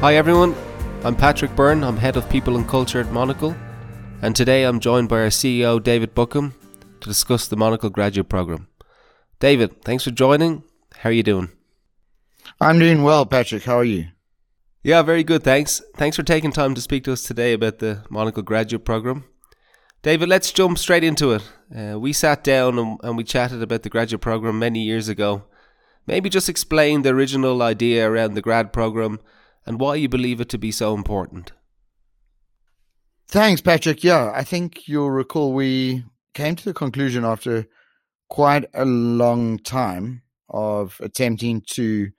Hi everyone, I'm Patrick Byrne, I'm Head of People and Culture at Monocle, and today I'm joined by our CEO David Buckham to discuss the Monocle graduate program. David, thanks for joining. How are you doing? I'm doing well, Patrick. How are you? Yeah, very good, thanks. Thanks for taking time to speak to us today about the Monocle graduate program. David, let's jump straight into it. Uh, we sat down and, and we chatted about the graduate program many years ago. Maybe just explain the original idea around the grad program and why you believe it to be so important. Thanks, Patrick. Yeah, I think you'll recall we came to the conclusion after quite a long time of attempting to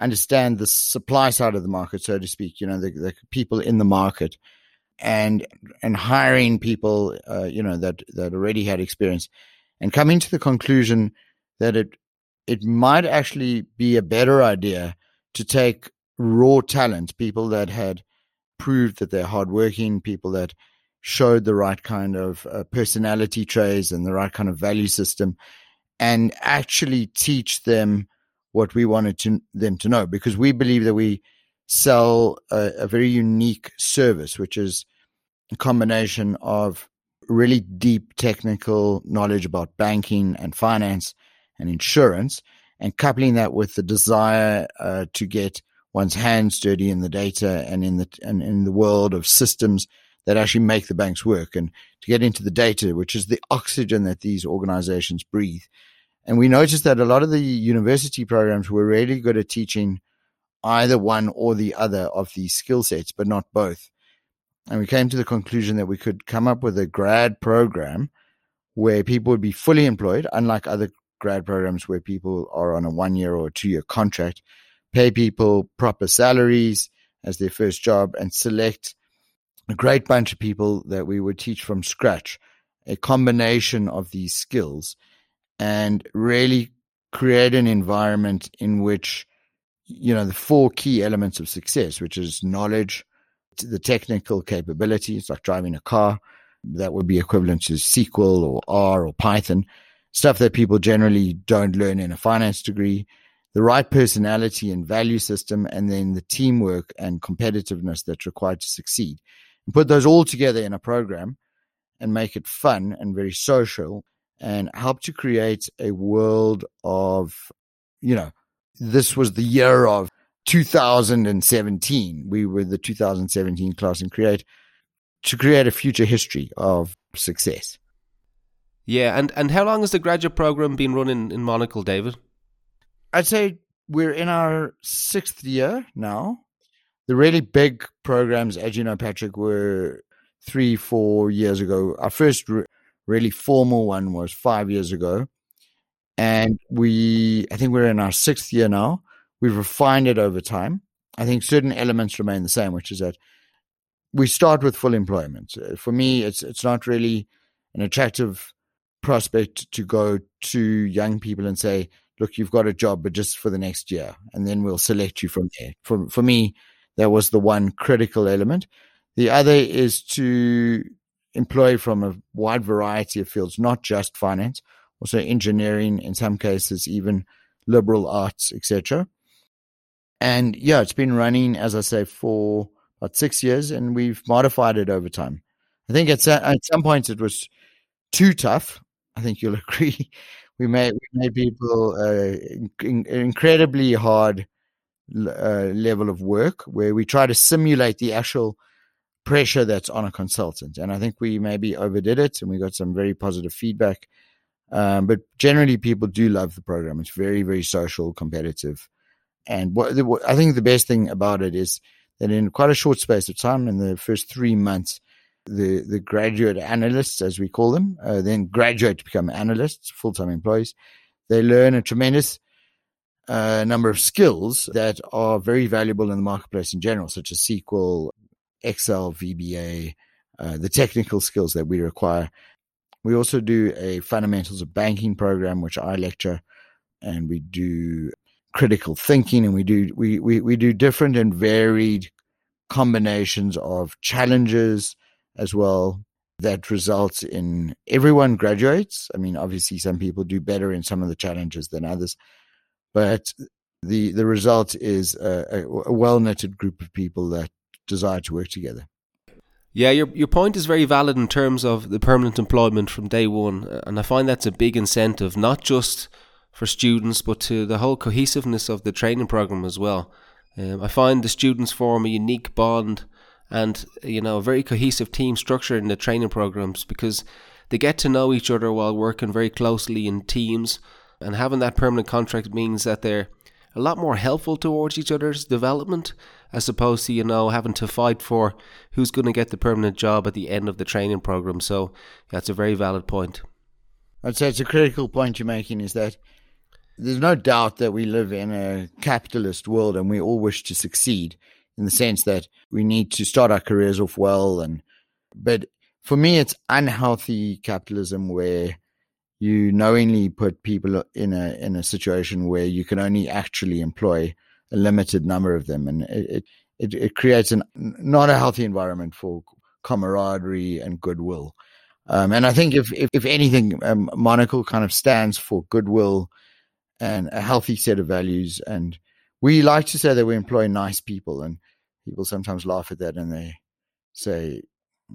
understand the supply side of the market, so to speak, you know, the, the people in the market and and hiring people, uh, you know, that that already had experience, and coming to the conclusion that it it might actually be a better idea to take raw talent, people that had proved that they're hardworking, people that showed the right kind of uh, personality traits and the right kind of value system, and actually teach them what we wanted to, them to know. Because we believe that we sell a, a very unique service, which is a combination of really deep technical knowledge about banking and finance and insurance, and coupling that with the desire uh, to get one's hands dirty in the data and in the and in the world of systems that actually make the banks work, and to get into the data, which is the oxygen that these organizations breathe. And we noticed that a lot of the university programs were really good at teaching either one or the other of these skill sets, but not both. And we came to the conclusion that we could come up with a grad program where people would be fully employed, unlike other grad programs where people are on a one year or two year contract, pay people proper salaries as their first job, and select a great bunch of people that we would teach from scratch, a combination of these skills, and really create an environment in which, you know, the four key elements of success, which is knowledge, the technical capabilities, like driving a car, that would be equivalent to SQL or R or Python, stuff that people generally don't learn in a finance degree, the right personality and value system, and then the teamwork and competitiveness that's required to succeed. And put those all together in a program and make it fun and very social and help to create a world of, you know, this was the year of 2017. We were the 2017 class and create to create a future history of success. Yeah, and, and how long has the graduate program been running in Monocle, David? I'd say we're in our sixth year now. The really big programs, as you know, Patrick, were three, four years ago. Our first re- really formal one was five years ago. And we, I think we're in our sixth year now. We've refined it over time. I think certain elements remain the same, which is that we start with full employment. Uh, for me, it's it's not really an attractive prospect to go to young people and say, "Look, you've got a job, but just for the next year, and then we'll select you from there." For for me, that was the one critical element. The other is to employ from a wide variety of fields, not just finance, also engineering, in some cases even liberal arts, etc. And yeah, it's been running, as I say, for about six years, and we've modified it over time. I think at at some points it was too tough. I think you'll agree. We made we made people uh, in, incredibly hard uh, level of work where we try to simulate the actual pressure that's on a consultant, and I think we maybe overdid it, and we got some very positive feedback. Um, but generally, people do love the program. It's very, very social, competitive, and what, what I think the best thing about it is that in quite a short space of time, in the first three months, the the graduate analysts, as we call them, uh, then graduate to become analysts, full time employees. They learn a tremendous uh, number of skills that are very valuable in the marketplace in general, such as SQL, Excel, VBA, uh, the technical skills that we require. We also do a fundamentals of banking program, which I lecture, and we do critical thinking and we do we, we, we do different and varied combinations of challenges as well that results in everyone graduates. I mean, obviously some people do better in some of the challenges than others, but the the result is a, a well knitted group of people that desire to work together. Yeah, your your point is very valid in terms of the permanent employment from day one, and I find that's a big incentive, not just for students, but to the whole cohesiveness of the training program as well. Um, I find the students form a unique bond and you know a very cohesive team structure in the training programs because they get to know each other while working very closely in teams. And having that permanent contract means that they're a lot more helpful towards each other's development as opposed to you know having to fight for who's going to get the permanent job at the end of the training program. So that's a very valid point. I'd say it's a critical point you're making is that there's no doubt that we live in a capitalist world and we all wish to succeed in the sense that we need to start our careers off well and but for me it's unhealthy capitalism where you knowingly put people in a in a situation where you can only actually employ a limited number of them. And it it, it creates an not a healthy environment for camaraderie and goodwill. Um, and I think if, if, if anything, um, Monocle kind of stands for goodwill and a healthy set of values. And we like to say that we employ nice people, and people sometimes laugh at that and they say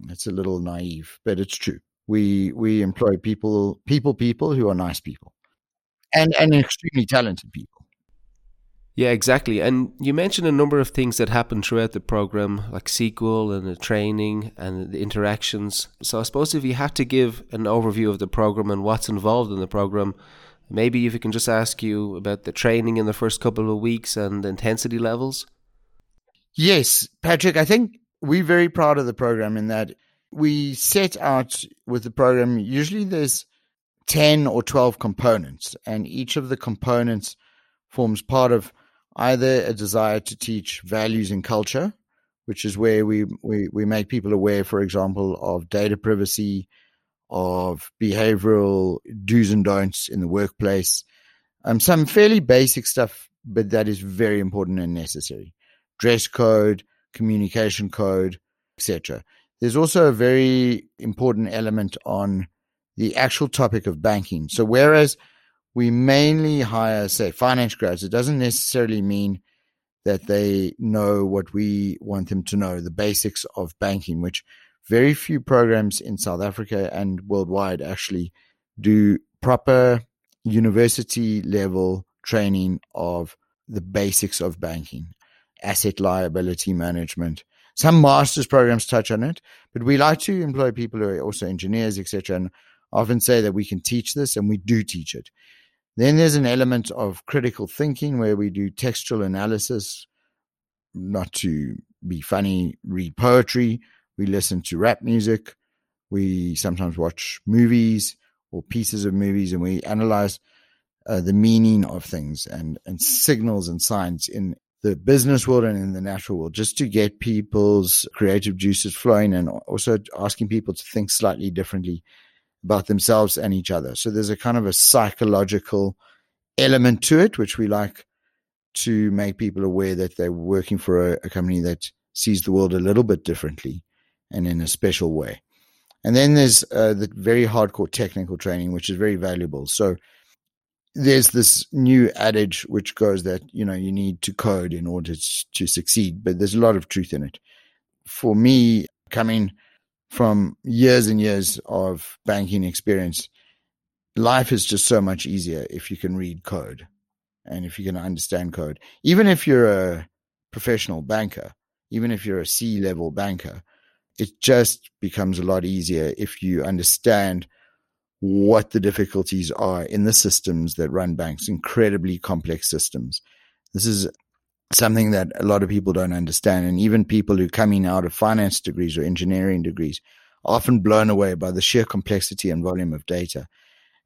it's a little naive, but it's true. We we employ people, people, people who are nice people, and and extremely talented people. Yeah, exactly. And you mentioned a number of things that happen throughout the program, like SQL and the training and the interactions. So I suppose if you had to give an overview of the program and what's involved in the program, Maybe if we can just ask you about the training in the first couple of weeks and the intensity levels. Yes, Patrick, I think we're very proud of the program in that we set out with the program. Usually there's 10 or 12 components, and each of the components forms part of either a desire to teach values and culture, which is where we, we, we make people aware, for example, of data privacy, of behavioral do's and don'ts in the workplace. Um, some fairly basic stuff, but that is very important and necessary. Dress code, communication code, etc. There's also a very important element on the actual topic of banking. So whereas we mainly hire, say, finance grads, it doesn't necessarily mean that they know what we want them to know, the basics of banking, which very few programs in South Africa and worldwide actually do proper university level training of the basics of banking, asset liability management. Some master's programs touch on it, but we like to employ people who are also engineers, etc., and often say that we can teach this, and we do teach it. Then there's an element of critical thinking where we do textual analysis, not to be funny, read poetry, we listen to rap music. We sometimes watch movies or pieces of movies and we analyze uh, the meaning of things and, and signals and signs in the business world and in the natural world just to get people's creative juices flowing and also asking people to think slightly differently about themselves and each other. So there's a kind of a psychological element to it, which we like to make people aware that they're working for a, a company that sees the world a little bit differently and in a special way. And then there's uh, the very hardcore technical training, which is very valuable. So there's this new adage which goes that you know you need to code in order to succeed, but there's a lot of truth in it. For me, coming from years and years of banking experience, life is just so much easier if you can read code and if you can understand code. Even if you're a professional banker, even if you're a C level banker, it just becomes a lot easier if you understand what the difficulties are in the systems that run banks, incredibly complex systems. This is something that a lot of people don't understand. And even people who coming out of finance degrees or engineering degrees are often blown away by the sheer complexity and volume of data.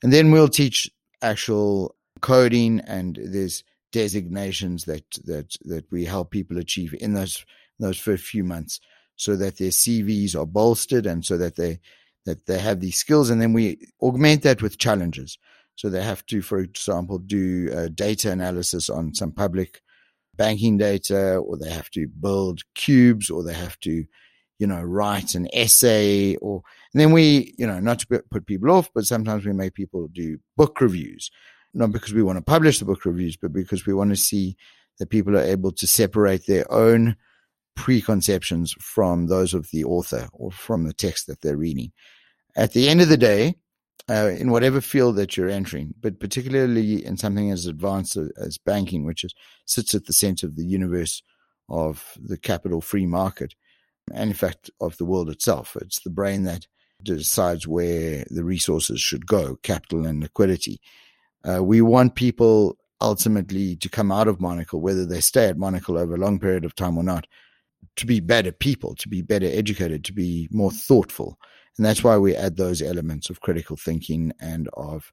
And then we'll teach actual coding and there's designations that, that, that we help people achieve in those, those first few months so that their CVs are bolstered and so that they that they have these skills, and then we augment that with challenges. So they have to, for example, do uh, data analysis on some public banking data, or they have to build cubes, or they have to, you know, write an essay, or and then we, you know, not to put people off, but sometimes we make people do book reviews. not because we want to publish the book reviews, but because we want to see that people are able to separate their own preconceptions from those of the author or from the text that they're reading. At the end of the day, uh, in whatever field that you're entering, but particularly in something as advanced as banking, which is, sits at the center of the universe of the capital free market, and in fact of the world itself. It's the brain that decides where the resources should go, capital and liquidity. Uh, we want people ultimately to come out of Monocle, whether they stay at Monocle over a long period of time or not, to be better people, to be better educated, to be more thoughtful. And that's why we add those elements of critical thinking and of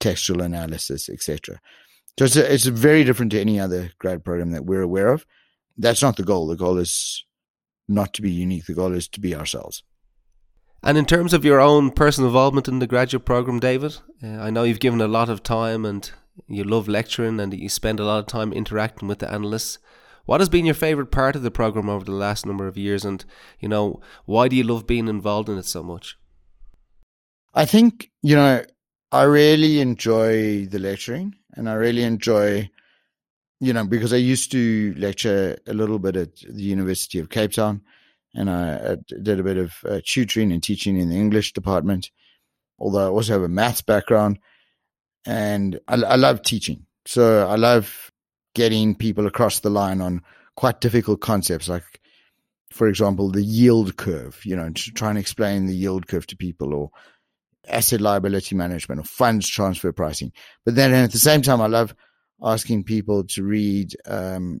textual analysis, etc. So it's, a, it's very different to any other grad program that we're aware of. That's not the goal. The goal is not to be unique. The goal is to be ourselves. And in terms of your own personal involvement in the graduate program, David, uh, I know you've given a lot of time and you love lecturing and you spend a lot of time interacting with the analysts. What has been your favorite part of the program over the last number of years, and you know why do you love being involved in it so much? I think you know I really enjoy the lecturing, and I really enjoy you know because I used to lecture a little bit at the University of Cape Town, and I, did a bit of uh, tutoring and teaching in the English department. Although I also have a maths background, and I, I love teaching, so I love getting people across the line on quite difficult concepts like for example the yield curve you know to try and explain the yield curve to people or asset liability management or funds transfer pricing. But then at the same time i love asking people to read um,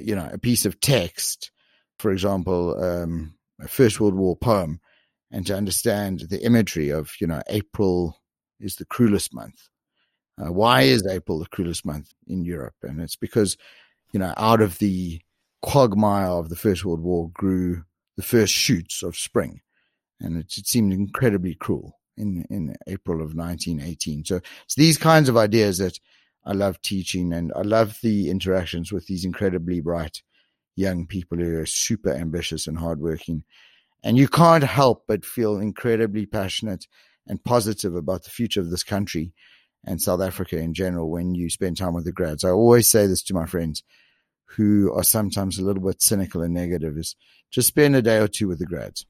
you know a piece of text for example um, a first world war poem and to understand the imagery of you know april is the cruelest month uh, why is April the cruelest month in Europe? And it's because, you know, out of the quagmire of the First World War grew the first shoots of spring. And it, it seemed incredibly cruel in, in April of 1918. So it's these kinds of ideas that I love teaching and I love the interactions with these incredibly bright young people who are super ambitious and hardworking. And you can't help but feel incredibly passionate and positive about the future of this country and South Africa in general when you spend time with the grads. I always say this to my friends who are sometimes a little bit cynical and negative is just spend a day or two with the grads.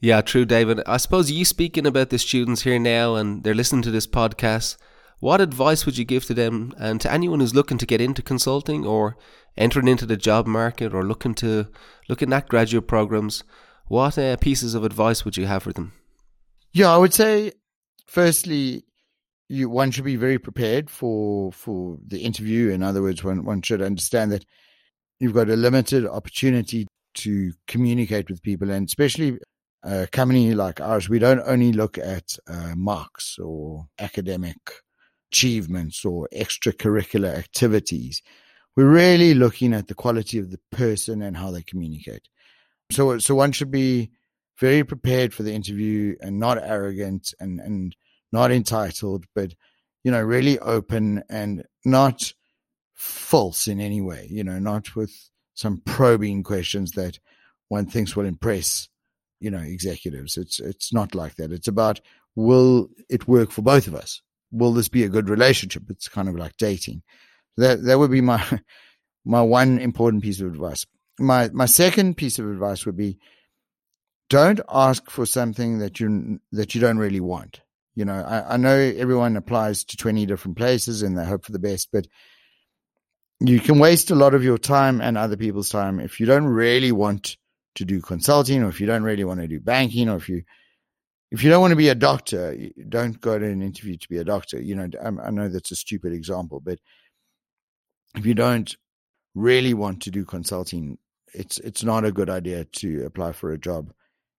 Yeah, true, David. I suppose you speaking about the students here now and they're listening to this podcast. What advice would you give to them and to anyone who's looking to get into consulting or entering into the job market or looking to looking at graduate programs? What uh, pieces of advice would you have for them? Yeah, I would say, firstly, you one should be very prepared for for the interview. In other words, one one should understand that you've got a limited opportunity to communicate with people, and especially a company like ours, we don't only look at uh, marks or academic achievements or extracurricular activities. We're really looking at the quality of the person and how they communicate. So, so one should be very prepared for the interview and not arrogant and and not entitled, but, you know, really open and not false in any way, you know, not with some probing questions that one thinks will impress, you know, executives. It's, it's not like that. It's about, will it work for both of us? Will this be a good relationship? It's kind of like dating. That, that would be my, my one important piece of advice. My, my second piece of advice would be, don't ask for something that you that you don't really want. You know, I, I know everyone applies to 20 different places and they hope for the best, but you can waste a lot of your time and other people's time if you don't really want to do consulting or if you don't really want to do banking or if you if you don't want to be a doctor don't go to an interview to be a doctor. You know i know that's a stupid example but if you don't really want to do consulting it's it's not a good idea to apply for a job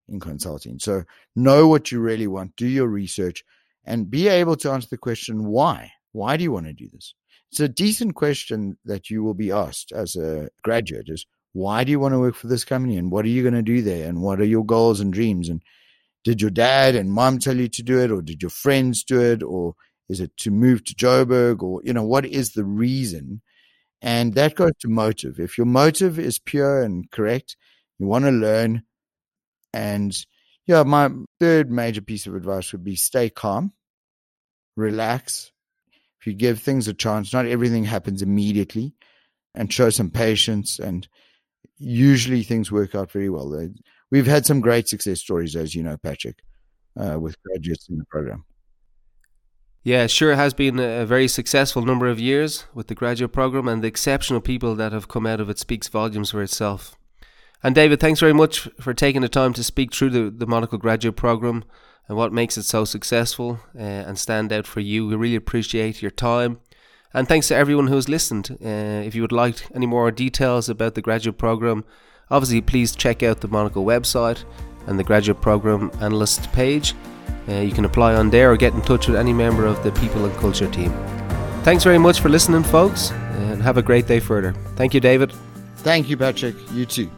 in consulting. So know what you really want, do your research, and be able to answer the question why. Why do you want to do this? It's a decent question that you will be asked as a graduate is why do you want to work for this company and what are you going to do there and what are your goals and dreams and did your dad and mom tell you to do it or did your friends do it or is it to move to Joburg or you know what is the reason and that goes to motive if your motive is pure and correct you want to learn and yeah, my third major piece of advice would be stay calm, relax. If you give things a chance, not everything happens immediately, and show some patience, and usually things work out very well. We've had some great success stories, as you know, Patrick, uh, with graduates in the program. Yeah, sure it has been a very successful number of years with the graduate program, and the exceptional people that have come out of it speaks volumes for itself. And David, thanks very much for taking the time to speak through the, the Monocle graduate program and what makes it so successful uh, and stand out for you. We really appreciate your time. And thanks to everyone who has listened. Uh, if you would like any more details about the graduate program, obviously please check out the Monocle website and the graduate program analyst page. Uh, you can apply on there or get in touch with any member of the people and culture team. Thanks very much for listening, folks, and have a great day further. Thank you, David. Thank you, Patrick. You too.